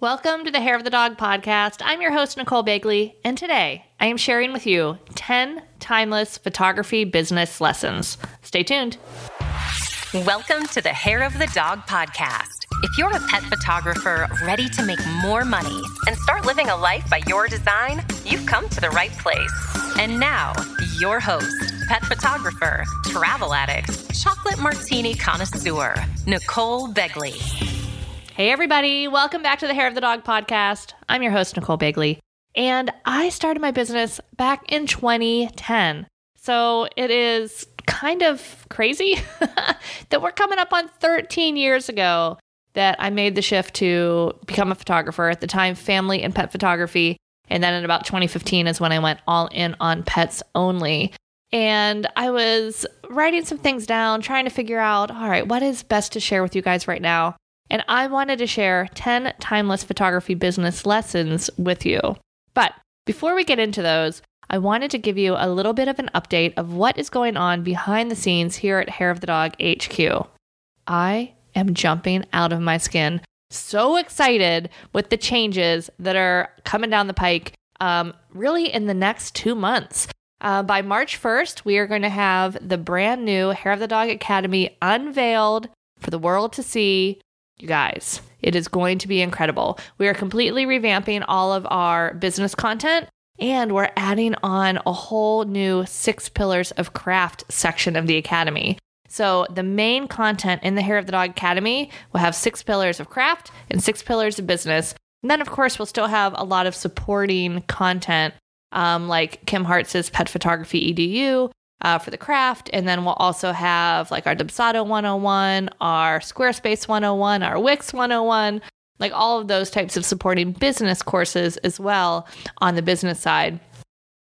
Welcome to the Hair of the Dog podcast. I'm your host, Nicole Begley, and today I am sharing with you 10 timeless photography business lessons. Stay tuned. Welcome to the Hair of the Dog podcast. If you're a pet photographer ready to make more money and start living a life by your design, you've come to the right place. And now, your host, pet photographer, travel addict, chocolate martini connoisseur, Nicole Begley. Hey, everybody. Welcome back to the Hair of the Dog podcast. I'm your host, Nicole Begley, and I started my business back in 2010. So it is kind of crazy that we're coming up on 13 years ago that I made the shift to become a photographer. At the time, family and pet photography. And then in about 2015 is when I went all in on pets only. And I was writing some things down, trying to figure out, all right, what is best to share with you guys right now? And I wanted to share 10 timeless photography business lessons with you. But before we get into those, I wanted to give you a little bit of an update of what is going on behind the scenes here at Hair of the Dog HQ. I am jumping out of my skin. So excited with the changes that are coming down the pike, um, really in the next two months. Uh, by March 1st, we are going to have the brand new Hair of the Dog Academy unveiled for the world to see. You guys, it is going to be incredible. We are completely revamping all of our business content and we're adding on a whole new six pillars of craft section of the academy. So, the main content in the Hair of the Dog Academy will have six pillars of craft and six pillars of business. And then, of course, we'll still have a lot of supporting content um, like Kim Hartz's Pet Photography EDU, uh, for the craft. And then we'll also have like our Dubsado 101, our Squarespace 101, our Wix 101, like all of those types of supporting business courses as well on the business side.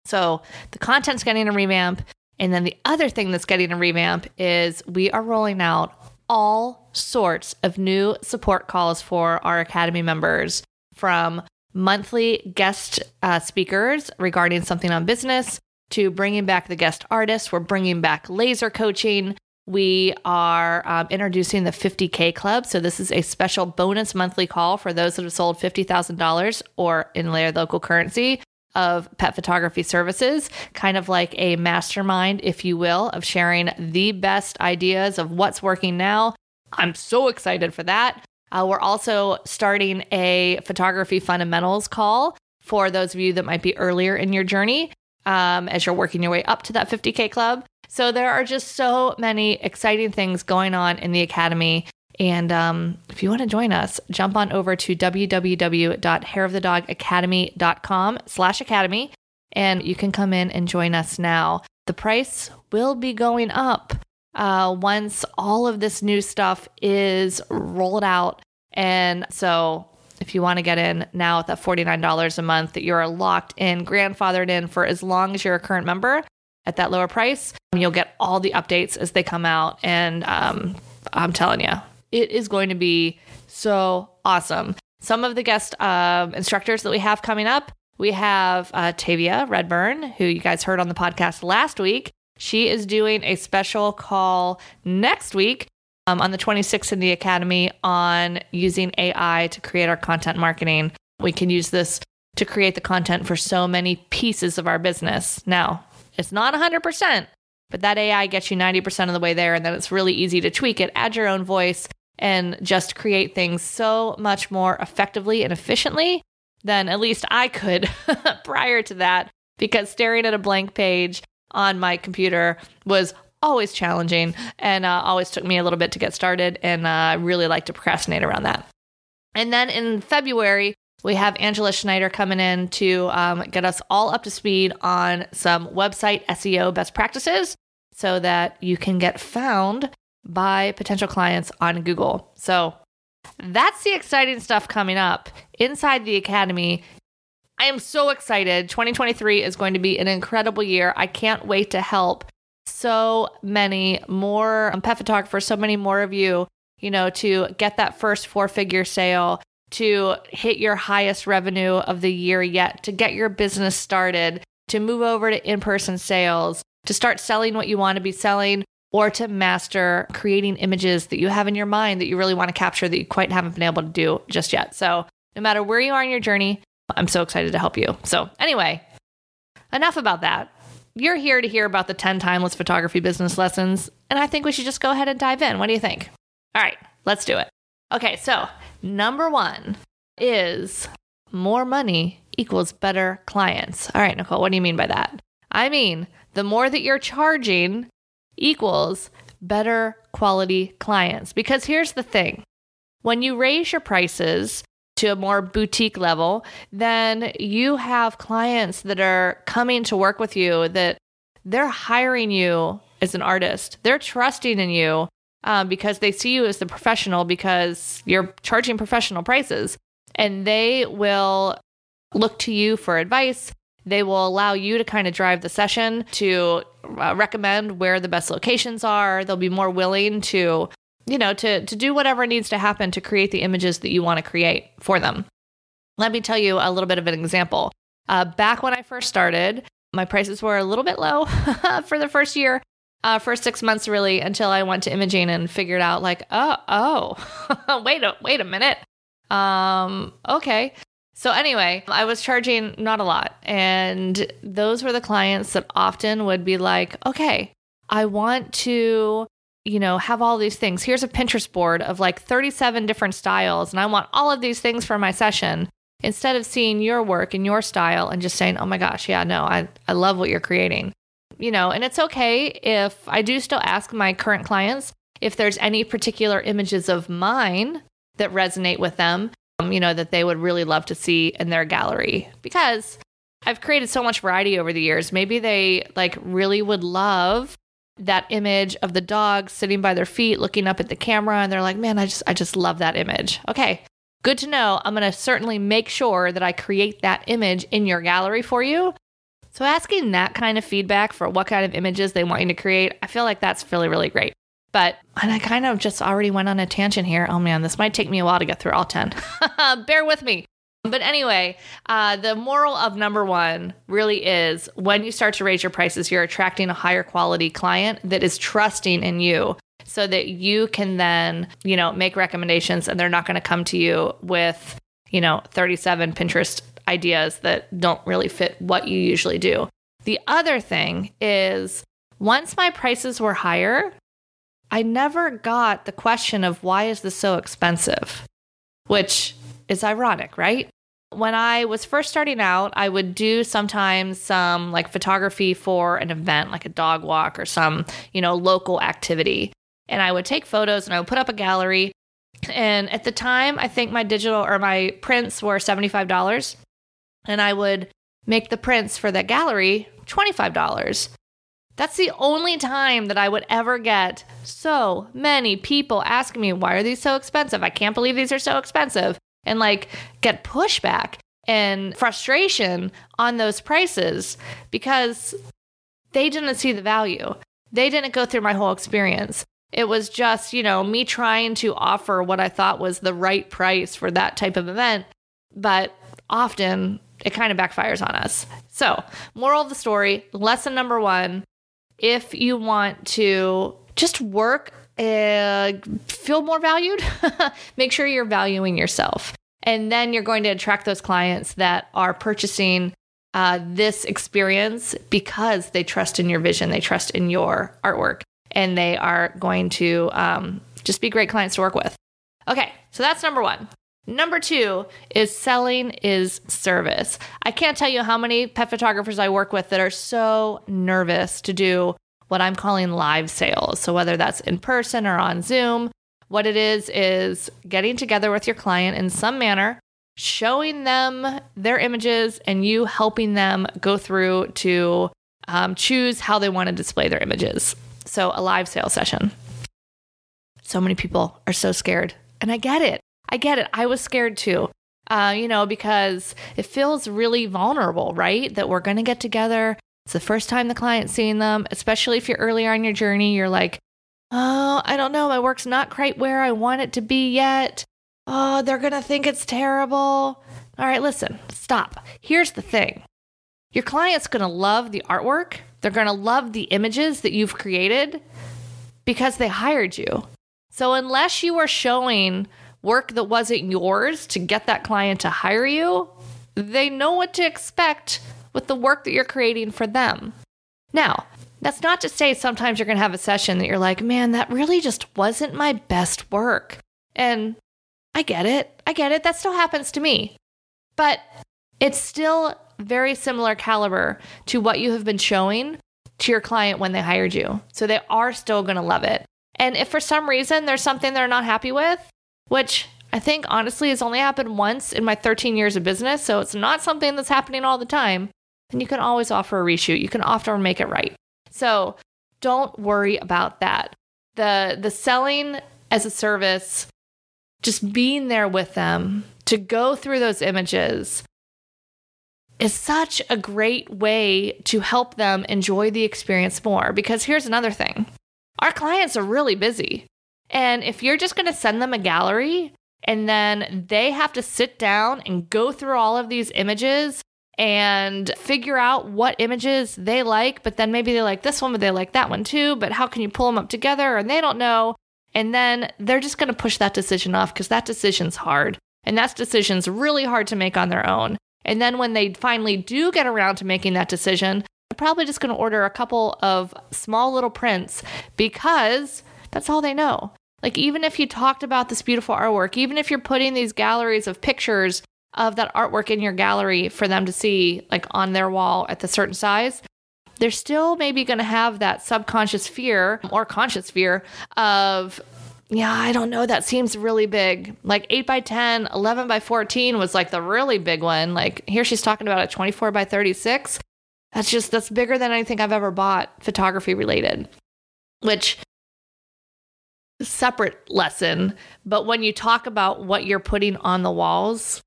So the content's getting a revamp. And then the other thing that's getting a revamp is we are rolling out all sorts of new support calls for our Academy members from monthly guest uh, speakers regarding something on business to bringing back the guest artists. We're bringing back laser coaching. We are um, introducing the 50K Club. So, this is a special bonus monthly call for those that have sold $50,000 or in their local currency of pet photography services, kind of like a mastermind, if you will, of sharing the best ideas of what's working now. I'm so excited for that. Uh, we're also starting a photography fundamentals call for those of you that might be earlier in your journey um, as you're working your way up to that 50K club. So there are just so many exciting things going on in the academy. And um, if you want to join us, jump on over to www.hairofthedogacademy.com slash academy, and you can come in and join us now. The price will be going up uh, once all of this new stuff is rolled out. And so if you want to get in now at that $49 a month that you're locked in, grandfathered in for as long as you're a current member at that lower price, you'll get all the updates as they come out. And um, I'm telling you, it is going to be so awesome. Some of the guest uh, instructors that we have coming up, we have uh, Tavia Redburn, who you guys heard on the podcast last week. She is doing a special call next week um, on the 26th in the Academy on using AI to create our content marketing. We can use this to create the content for so many pieces of our business. Now, it's not 100%, but that AI gets you 90% of the way there. And then it's really easy to tweak it, add your own voice, and just create things so much more effectively and efficiently than at least I could prior to that. Because staring at a blank page on my computer was always challenging and uh, always took me a little bit to get started. And uh, I really like to procrastinate around that. And then in February, we have Angela Schneider coming in to um, get us all up to speed on some website SEO best practices so that you can get found by potential clients on Google. So that's the exciting stuff coming up inside the Academy. I am so excited. 2023 is going to be an incredible year. I can't wait to help so many more um, pet photographers, so many more of you, you know, to get that first four figure sale, to hit your highest revenue of the year yet, to get your business started, to move over to in person sales, to start selling what you want to be selling, or to master creating images that you have in your mind that you really want to capture that you quite haven't been able to do just yet. So, No matter where you are in your journey, I'm so excited to help you. So, anyway, enough about that. You're here to hear about the 10 timeless photography business lessons, and I think we should just go ahead and dive in. What do you think? All right, let's do it. Okay, so number one is more money equals better clients. All right, Nicole, what do you mean by that? I mean, the more that you're charging equals better quality clients. Because here's the thing when you raise your prices to a more boutique level, then you have clients that are coming to work with you that they're hiring you as an artist. They're trusting in you um, because they see you as the professional because you're charging professional prices and they will look to you for advice. They will allow you to kind of drive the session to uh, recommend where the best locations are. They'll be more willing to, you know, to to do whatever needs to happen to create the images that you want to create for them. Let me tell you a little bit of an example. Uh, back when I first started, my prices were a little bit low for the first year, uh, first six months really, until I went to imaging and figured out like, oh, oh, wait a wait a minute. Um, okay. So anyway, I was charging not a lot. And those were the clients that often would be like, okay, I want to, you know, have all these things. Here's a Pinterest board of like 37 different styles, and I want all of these things for my session. Instead of seeing your work and your style and just saying, oh my gosh, yeah, no, I, I love what you're creating. You know, and it's okay if I do still ask my current clients if there's any particular images of mine that resonate with them um, you know, that they would really love to see in their gallery because I've created so much variety over the years. Maybe they like really would love that image of the dog sitting by their feet looking up at the camera and they're like, "Man, I just I just love that image." Okay. Good to know. I'm going to certainly make sure that I create that image in your gallery for you. So asking that kind of feedback for what kind of images they want you to create, I feel like that's really really great. But, and I kind of just already went on a tangent here. Oh man, this might take me a while to get through all 10. Bear with me. But anyway, uh, the moral of number one really is when you start to raise your prices, you're attracting a higher quality client that is trusting in you so that you can then, you know, make recommendations and they're not going to come to you with, you know, 37 Pinterest ideas that don't really fit what you usually do. The other thing is once my prices were higher, I never got the question of why is this so expensive, which is ironic, right? When I was first starting out, I would do sometimes some like photography for an event, like a dog walk or some, you know, local activity. And I would take photos and I would put up a gallery. And at the time, I think my digital or my prints were $75. And I would make the prints for that gallery $25. That's the only time that I would ever get so many people asking me, why are these so expensive? I can't believe these are so expensive. And like get pushback and frustration on those prices because they didn't see the value. They didn't go through my whole experience. It was just, you know, me trying to offer what I thought was the right price for that type of event. But often it kind of backfires on us. So, moral of the story lesson number one if you want to just work, uh, feel more valued, make sure you're valuing yourself. And then you're going to attract those clients that are purchasing uh, this experience because they trust in your vision, they trust in your artwork, and they are going to um, just be great clients to work with. Okay, so that's number one. Number two is selling is service. I can't tell you how many pet photographers I work with that are so nervous to do what I'm calling live sales. So, whether that's in person or on Zoom, what it is is getting together with your client in some manner, showing them their images, and you helping them go through to um, choose how they want to display their images. So, a live sales session. So many people are so scared. And I get it. I get it. I was scared too. Uh, you know, because it feels really vulnerable, right? That we're going to get together. It's the first time the client's seeing them, especially if you're earlier on your journey. You're like, oh, I don't know. My work's not quite where I want it to be yet. Oh, they're going to think it's terrible. All right, listen, stop. Here's the thing your client's going to love the artwork, they're going to love the images that you've created because they hired you. So, unless you are showing work that wasn't yours to get that client to hire you, they know what to expect with the work that you're creating for them. Now, that's not to say sometimes you're going to have a session that you're like, man, that really just wasn't my best work. And I get it. I get it. That still happens to me. But it's still very similar caliber to what you have been showing to your client when they hired you. So they are still going to love it. And if for some reason there's something they're not happy with, which I think honestly has only happened once in my 13 years of business, so it's not something that's happening all the time, then you can always offer a reshoot. You can often make it right. So don't worry about that. The the selling as a service, just being there with them to go through those images is such a great way to help them enjoy the experience more. Because here's another thing our clients are really busy. And if you're just going to send them a gallery and then they have to sit down and go through all of these images and figure out what images they like, but then maybe they like this one, but they like that one too. But how can you pull them up together? And they don't know. And then they're just going to push that decision off because that decision's hard. And that decision's really hard to make on their own. And then when they finally do get around to making that decision, they're probably just going to order a couple of small little prints because that's all they know. Like, even if you talked about this beautiful artwork, even if you're putting these galleries of pictures of that artwork in your gallery for them to see, like on their wall at the certain size, they're still maybe going to have that subconscious fear or conscious fear of, yeah, I don't know, that seems really big. Like 8 by 10, 11 by 14 was like the really big one. Like here she's talking about a 24 by 36. That's just, that's bigger than anything I've ever bought photography related, which separate lesson. But when you talk about what you're putting on the walls,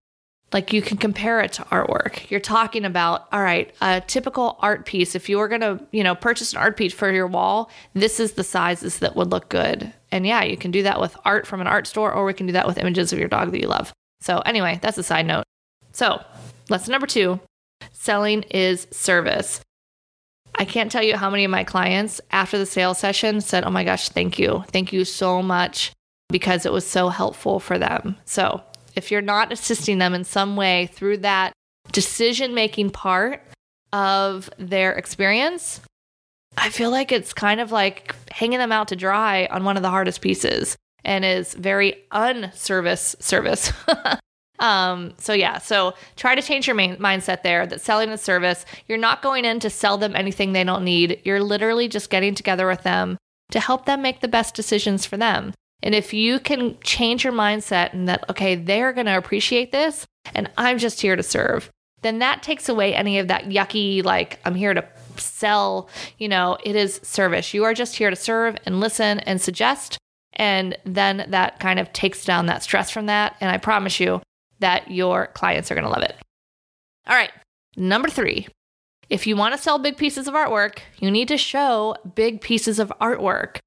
like you can compare it to artwork. You're talking about, all right, a typical art piece. If you were going to, you know, purchase an art piece for your wall, this is the sizes that would look good. And yeah, you can do that with art from an art store, or we can do that with images of your dog that you love. So, anyway, that's a side note. So, lesson number two selling is service. I can't tell you how many of my clients after the sales session said, Oh my gosh, thank you. Thank you so much because it was so helpful for them. So, if you're not assisting them in some way through that decision making part of their experience, I feel like it's kind of like hanging them out to dry on one of the hardest pieces and is very unservice service. um, so yeah, so try to change your main mindset there that selling a service, you're not going in to sell them anything they don't need. You're literally just getting together with them to help them make the best decisions for them. And if you can change your mindset and that, okay, they're going to appreciate this and I'm just here to serve, then that takes away any of that yucky, like, I'm here to sell. You know, it is service. You are just here to serve and listen and suggest. And then that kind of takes down that stress from that. And I promise you that your clients are going to love it. All right. Number three, if you want to sell big pieces of artwork, you need to show big pieces of artwork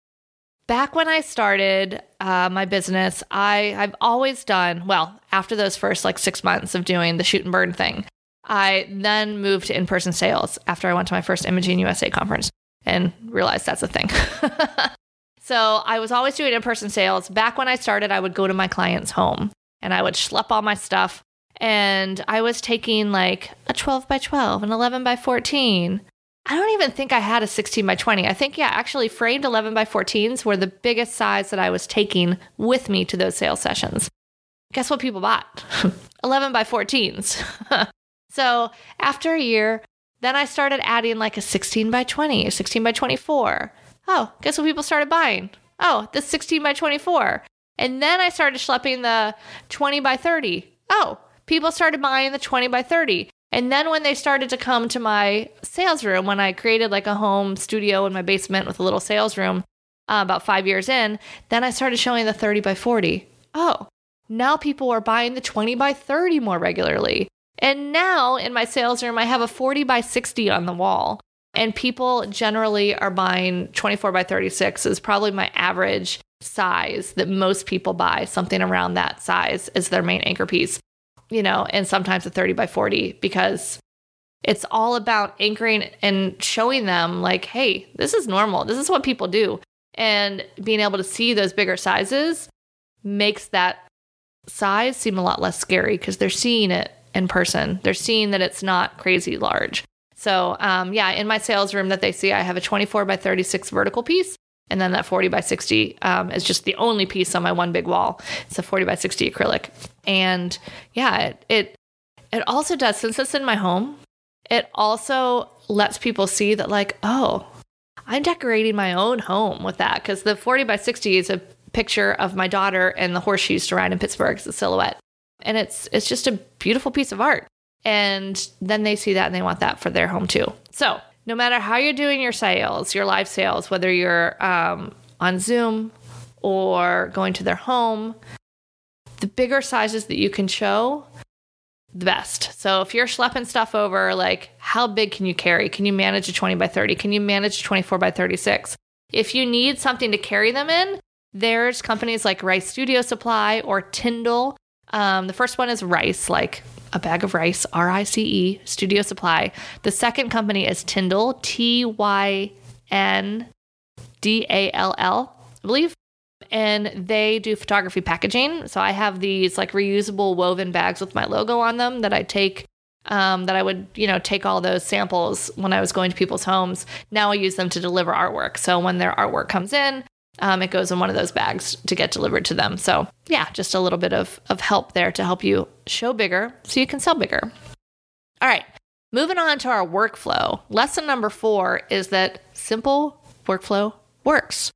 back when I started uh, my business, I, I've always done, well, after those first like six months of doing the shoot and burn thing, I then moved to in person sales after I went to my first Imaging USA conference and realized that's a thing. so I was always doing in person sales. Back when I started, I would go to my client's home and I would schlep all my stuff. And I was taking like a 12 by 12, an 11 by 14, I don't even think I had a 16 by 20. I think, yeah, actually, framed 11 by 14s were the biggest size that I was taking with me to those sales sessions. Guess what people bought? 11 by 14s. so after a year, then I started adding like a 16 by 20, a 16 by 24. Oh, guess what people started buying? Oh, the 16 by 24. And then I started schlepping the 20 by 30. Oh, people started buying the 20 by 30. And then when they started to come to my sales room, when I created like a home studio in my basement with a little sales room uh, about five years in, then I started showing the 30 by 40. Oh, now people are buying the 20 by 30 more regularly. And now in my sales room, I have a 40 by 60 on the wall. And people generally are buying 24 by 36 is probably my average size that most people buy, something around that size as their main anchor piece you know, and sometimes a 30 by 40 because it's all about anchoring and showing them, like, hey, this is normal. This is what people do. And being able to see those bigger sizes makes that size seem a lot less scary because they're seeing it in person. They're seeing that it's not crazy large. So, um, yeah, in my sales room that they see, I have a 24 by 36 vertical piece. And then that 40 by 60 um, is just the only piece on my one big wall. It's a 40 by 60 acrylic. And yeah, it, it, it also does, since it's in my home, it also lets people see that, like, oh, I'm decorating my own home with that. Because the 40 by 60 is a picture of my daughter and the horse she used to ride in Pittsburgh as a silhouette. And it's it's just a beautiful piece of art. And then they see that and they want that for their home too. So no matter how you're doing your sales, your live sales, whether you're um, on Zoom or going to their home, the bigger sizes that you can show, the best. So if you're schlepping stuff over, like how big can you carry? Can you manage a 20 by 30? Can you manage a 24 by 36? If you need something to carry them in, there's companies like Rice Studio Supply or Tyndall. Um, the first one is Rice, like a bag of rice, R I C E, Studio Supply. The second company is Tyndall, T Y N D A L L, I believe. And they do photography packaging. So I have these like reusable woven bags with my logo on them that I take um, that I would, you know, take all those samples when I was going to people's homes. Now I use them to deliver artwork. So when their artwork comes in, um, it goes in one of those bags to get delivered to them. So, yeah, just a little bit of, of help there to help you show bigger so you can sell bigger. All right, moving on to our workflow. Lesson number four is that simple workflow works.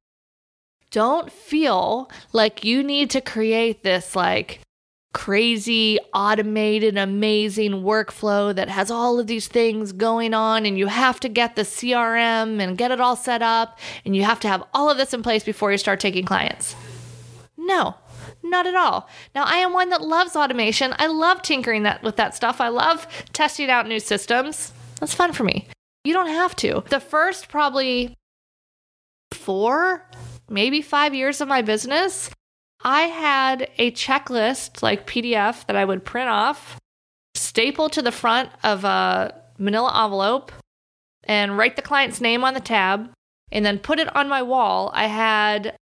Don't feel like you need to create this like crazy, automated, amazing workflow that has all of these things going on, and you have to get the CRM and get it all set up, and you have to have all of this in place before you start taking clients. No, not at all. Now, I am one that loves automation. I love tinkering that with that stuff. I love testing out new systems. That's fun for me. You don't have to. The first probably four, maybe five years of my business, I had a checklist, like PDF, that I would print off, staple to the front of a manila envelope, and write the client's name on the tab, and then put it on my wall. I had,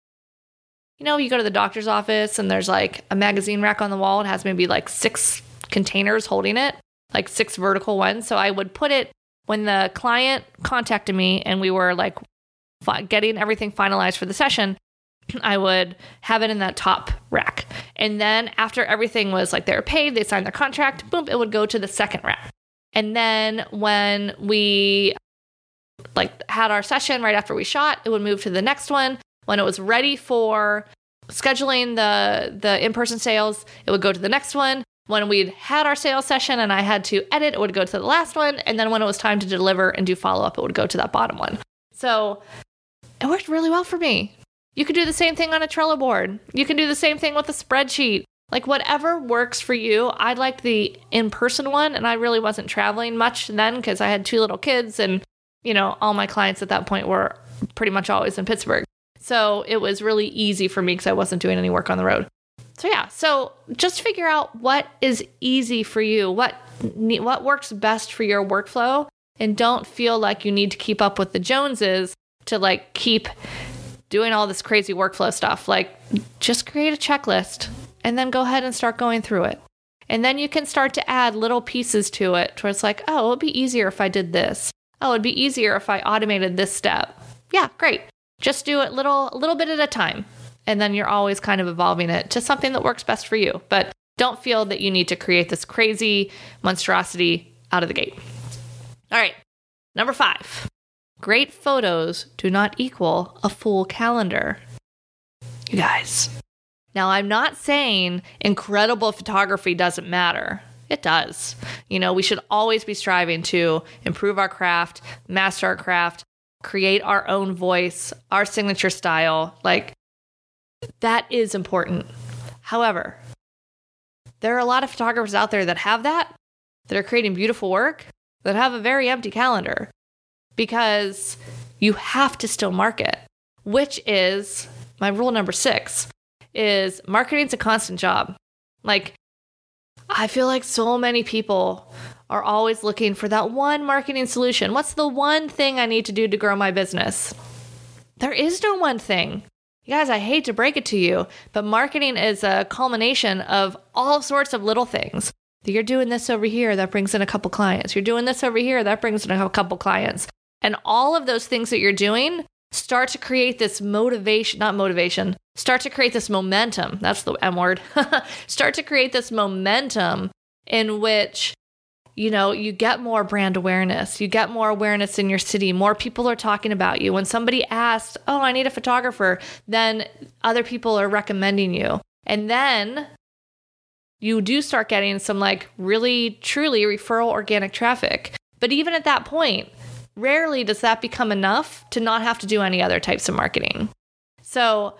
you know, you go to the doctor's office and there's like a magazine rack on the wall. It has maybe like six containers holding it, like six vertical ones. So I would put it when the client contacted me and we were like getting everything finalized for the session. I would have it in that top rack. And then after everything was like they were paid, they signed their contract, boom, it would go to the second rack. And then when we like had our session right after we shot, it would move to the next one. When it was ready for scheduling the the in-person sales, it would go to the next one. When we'd had our sales session and I had to edit, it would go to the last one. And then when it was time to deliver and do follow-up, it would go to that bottom one. So it worked really well for me. You can do the same thing on a Trello board. You can do the same thing with a spreadsheet. Like whatever works for you. I liked the in person one, and I really wasn't traveling much then because I had two little kids, and you know, all my clients at that point were pretty much always in Pittsburgh. So it was really easy for me because I wasn't doing any work on the road. So yeah, so just figure out what is easy for you, what what works best for your workflow, and don't feel like you need to keep up with the Joneses to like keep doing all this crazy workflow stuff. Like, just create a checklist and then go ahead and start going through it. And then you can start to add little pieces to it where it's like, oh, it would be easier if I did this. Oh, it'd be easier if I automated this step. Yeah, great. Just do it little a little bit at a time. And then you're always kind of evolving it to something that works best for you. But don't feel that you need to create this crazy monstrosity out of the gate. All right. Number 5. Great photos do not equal a full calendar. You guys. Now, I'm not saying incredible photography doesn't matter. It does. You know, we should always be striving to improve our craft, master our craft, create our own voice, our signature style. Like, that is important. However, there are a lot of photographers out there that have that, that are creating beautiful work, that have a very empty calendar because you have to still market, which is my rule number six is marketing's a constant job. Like, I feel like so many people are always looking for that one marketing solution. What's the one thing I need to do to grow my business? There is no one thing. You guys, I hate to break it to you, but marketing is a culmination of all sorts of little things. You're doing this over here, that brings in a couple clients. You're doing this over here, that brings in a couple clients. And all of those things that you're doing start to create this motivation, not motivation, start to create this momentum. That's the M word. start to create this momentum in which you know, you get more brand awareness. You get more awareness in your city. More people are talking about you. When somebody asks, Oh, I need a photographer, then other people are recommending you. And then you do start getting some like really, truly referral organic traffic. But even at that point, rarely does that become enough to not have to do any other types of marketing. So,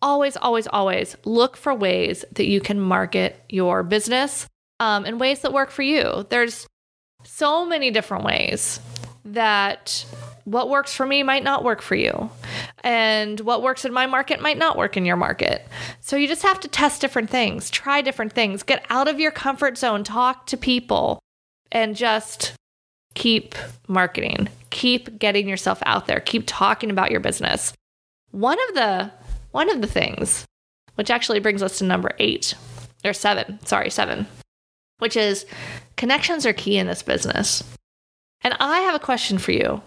always, always, always look for ways that you can market your business um, in ways that work for you. There's so many different ways that what works for me might not work for you. And what works in my market might not work in your market. So you just have to test different things, try different things, get out of your comfort zone, talk to people, and just keep marketing. Keep getting yourself out there. Keep talking about your business. One of the one of the things, which actually brings us to number 8 or 7, sorry, 7 which is connections are key in this business. And I have a question for you.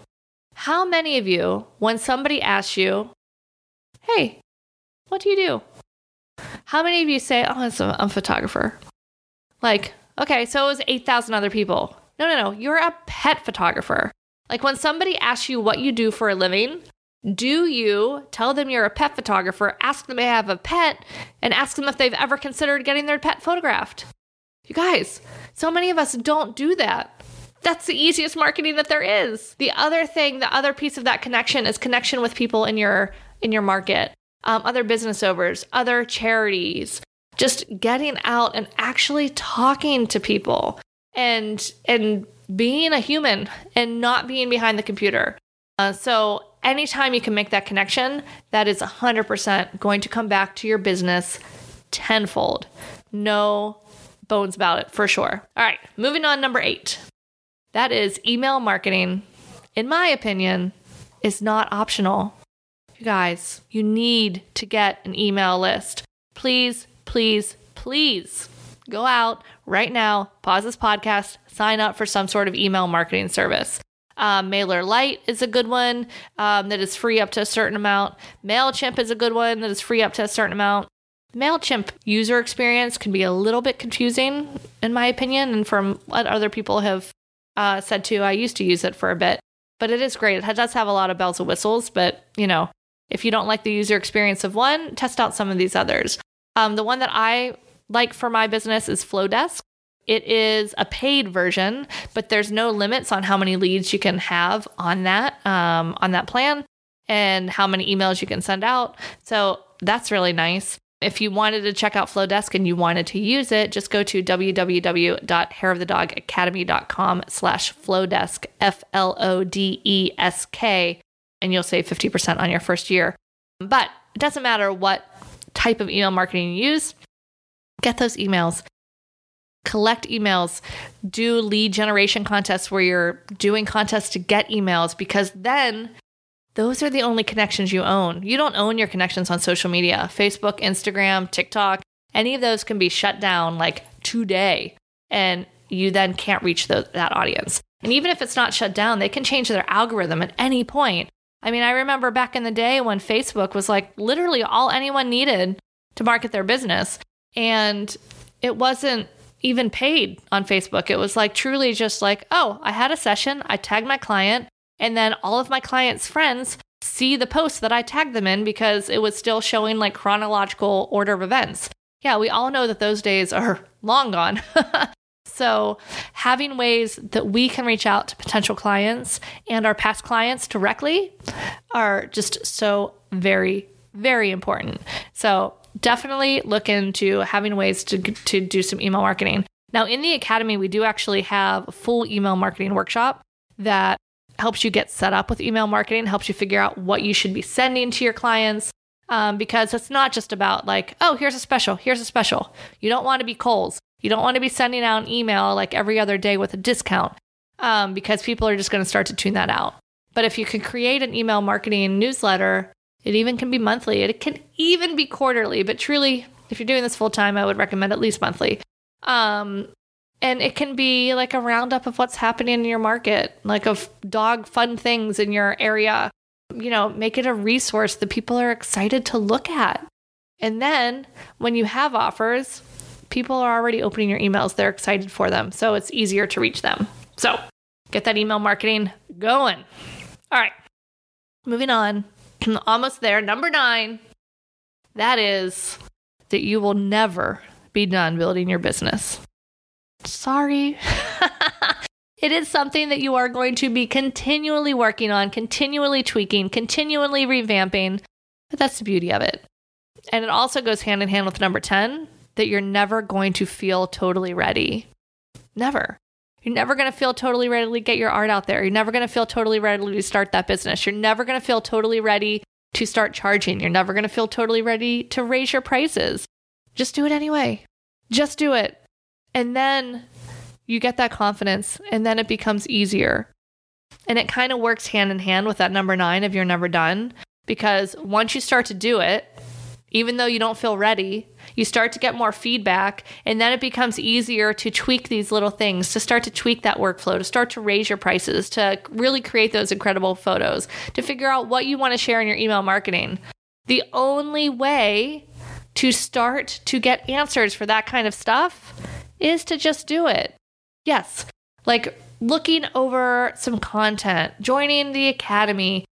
How many of you, when somebody asks you, hey, what do you do? How many of you say, oh, I'm a photographer? Like, okay, so it was 8,000 other people. No, no, no, you're a pet photographer. Like when somebody asks you what you do for a living, do you tell them you're a pet photographer, ask them if they have a pet, and ask them if they've ever considered getting their pet photographed? You guys, so many of us don't do that. That's the easiest marketing that there is. The other thing, the other piece of that connection is connection with people in your in your market, um, other business owners, other charities. Just getting out and actually talking to people and and being a human and not being behind the computer. Uh, so anytime you can make that connection, that is 100% going to come back to your business tenfold. No bones about it for sure. All right, moving on, number eight. That is email marketing, in my opinion, is not optional. You guys, you need to get an email list. Please, please, please go out right now, pause this podcast, sign up for some sort of email marketing service. Um, MailerLite is a good one um, that is free up to a certain amount. MailChimp is a good one that is free up to a certain amount. MailChimp user experience can be a little bit confusing, in my opinion, and from what other people have uh, said too. I used to use it for a bit, but it is great. It does have a lot of bells and whistles, but you know, if you don't like the user experience of one, test out some of these others. Um, the one that I like for my business is Flodesk. It is a paid version, but there's no limits on how many leads you can have on that um, on that plan and how many emails you can send out. So that's really nice. If you wanted to check out Flodesk and you wanted to use it, just go to www.hairofthedogacademy.com slash Flodesk, F-L-O-D-E-S-K, and you'll save 50% on your first year. But it doesn't matter what type of email marketing you use, get those emails. Collect emails, do lead generation contests where you're doing contests to get emails because then those are the only connections you own. You don't own your connections on social media Facebook, Instagram, TikTok. Any of those can be shut down like today, and you then can't reach the, that audience. And even if it's not shut down, they can change their algorithm at any point. I mean, I remember back in the day when Facebook was like literally all anyone needed to market their business. And it wasn't even paid on Facebook. It was like truly just like, oh, I had a session, I tagged my client, and then all of my clients' friends see the post that I tagged them in because it was still showing like chronological order of events. Yeah, we all know that those days are long gone. so, having ways that we can reach out to potential clients and our past clients directly are just so very, very important. So, definitely look into having ways to, to do some email marketing. Now, in the Academy, we do actually have a full email marketing workshop that helps you get set up with email marketing, helps you figure out what you should be sending to your clients. Um, because it's not just about like, oh, here's a special, here's a special. You don't want to be Kohl's. You don't want to be sending out an email like every other day with a discount um, because people are just going to start to tune that out. But if you can create an email marketing newsletter It even can be monthly. It can even be quarterly, but truly, if you're doing this full time, I would recommend at least monthly. Um, and it can be like a roundup of what's happening in your market, like of dog fun things in your area. You know, make it a resource that people are excited to look at. And then when you have offers, people are already opening your emails. They're excited for them. So it's easier to reach them. So get that email marketing going. All right. Moving on. Almost there. Number nine. That is that you will never be done building your business. Sorry. it is something that you are going to be continually working on, continually tweaking, continually revamping. But that's the beauty of it. And it also goes hand in hand with number 10 that you're never going to feel totally ready. Never. You're never going to feel totally ready to get your art out there. You're never going to feel totally ready to start that business. You're never going to feel totally ready to start charging. You're never going to feel totally ready to raise your prices. Just do it anyway. Just do it. And then you get that confidence, and then it becomes easier. And it kind of works hand in hand with that number nine of you're never done. Because once you start to do it, even though you don't feel ready, you start to get more feedback, and then it becomes easier to tweak these little things, to start to tweak that workflow, to start to raise your prices, to really create those incredible photos, to figure out what you want to share in your email marketing. The only way to start to get answers for that kind of stuff is to just do it. Yes, like looking over some content, joining the academy,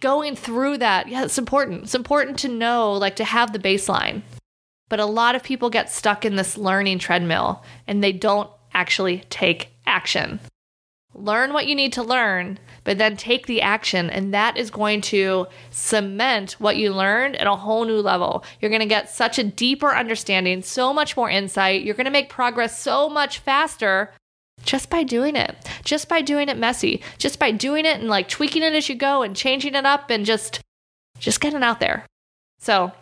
going through that. Yeah, it's important. It's important to know, like to have the baseline. But a lot of people get stuck in this learning treadmill and they don't actually take action. Learn what you need to learn, but then take the action, and that is going to cement what you learned at a whole new level. You're going to get such a deeper understanding, so much more insight. You're going to make progress so much faster just by doing it, just by doing it messy, just by doing it and like tweaking it as you go and changing it up and just just getting out there. So,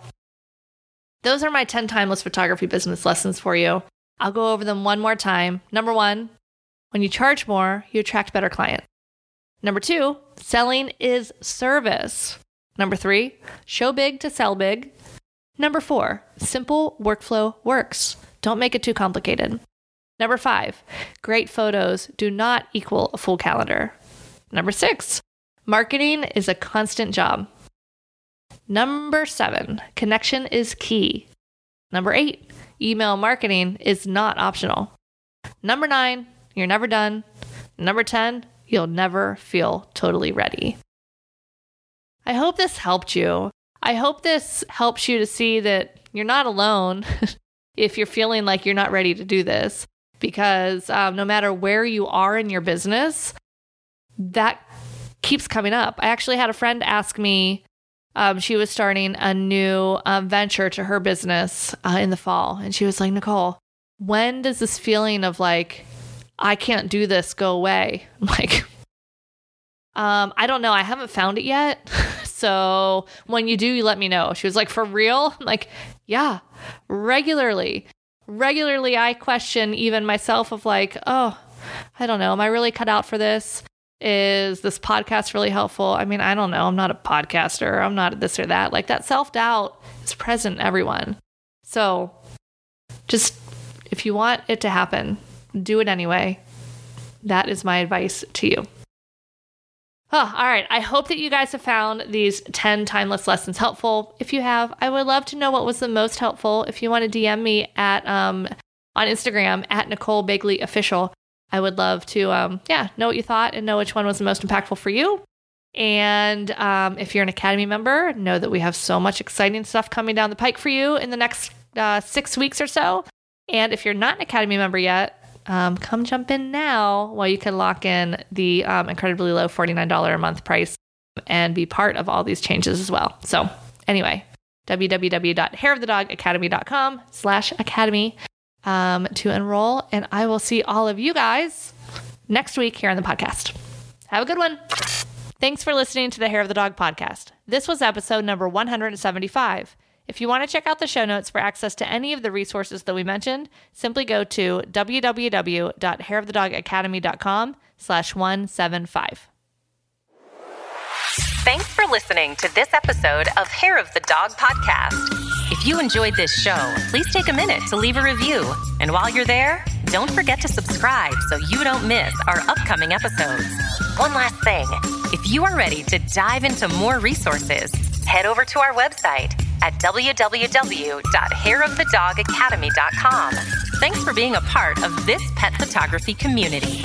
those are my 10 timeless photography business lessons for you. I'll go over them one more time. Number 1, when you charge more, you attract better clients. Number 2, selling is service. Number 3, show big to sell big. Number 4, simple workflow works. Don't make it too complicated. Number five, great photos do not equal a full calendar. Number six, marketing is a constant job. Number seven, connection is key. Number eight, email marketing is not optional. Number nine, you're never done. Number 10, you'll never feel totally ready. I hope this helped you. I hope this helps you to see that you're not alone if you're feeling like you're not ready to do this because um, no matter where you are in your business, that keeps coming up. I actually had a friend ask me, um, she was starting a new um, venture to her business uh, in the fall. And she was like, Nicole, when does this feeling of like, I can't do this go away? I'm like, um, I don't know. I haven't found it yet. so when you do, you let me know. She was like, for real? I'm like, yeah, regularly regularly I question even myself of like, oh, I don't know, am I really cut out for this? Is this podcast really helpful? I mean, I don't know. I'm not a podcaster. I'm not this or that. Like that self doubt is present in everyone. So just if you want it to happen, do it anyway. That is my advice to you. Oh, all right. I hope that you guys have found these 10 timeless lessons helpful. If you have, I would love to know what was the most helpful. If you want to DM me at um, on Instagram at Nicole Begley Official, I would love to um, yeah know what you thought and know which one was the most impactful for you. And um, if you're an Academy member, know that we have so much exciting stuff coming down the pike for you in the next uh, six weeks or so. And if you're not an Academy member yet, um, come jump in now while you can lock in the um, incredibly low $49 a month price and be part of all these changes as well. So anyway, www.hairofthedogacademy.com slash academy um, to enroll. And I will see all of you guys next week here on the podcast. Have a good one. Thanks for listening to the Hair of the Dog podcast. This was episode number 175. If you want to check out the show notes for access to any of the resources that we mentioned, simply go to www.hairofthedogacademy.com slash 175. Thanks for listening to this episode of Hair of the Dog podcast. If you enjoyed this show, please take a minute to leave a review. And while you're there, don't forget to subscribe so you don't miss our upcoming episodes. One last thing if you are ready to dive into more resources, head over to our website at www.hairofthedogacademy.com. Thanks for being a part of this pet photography community.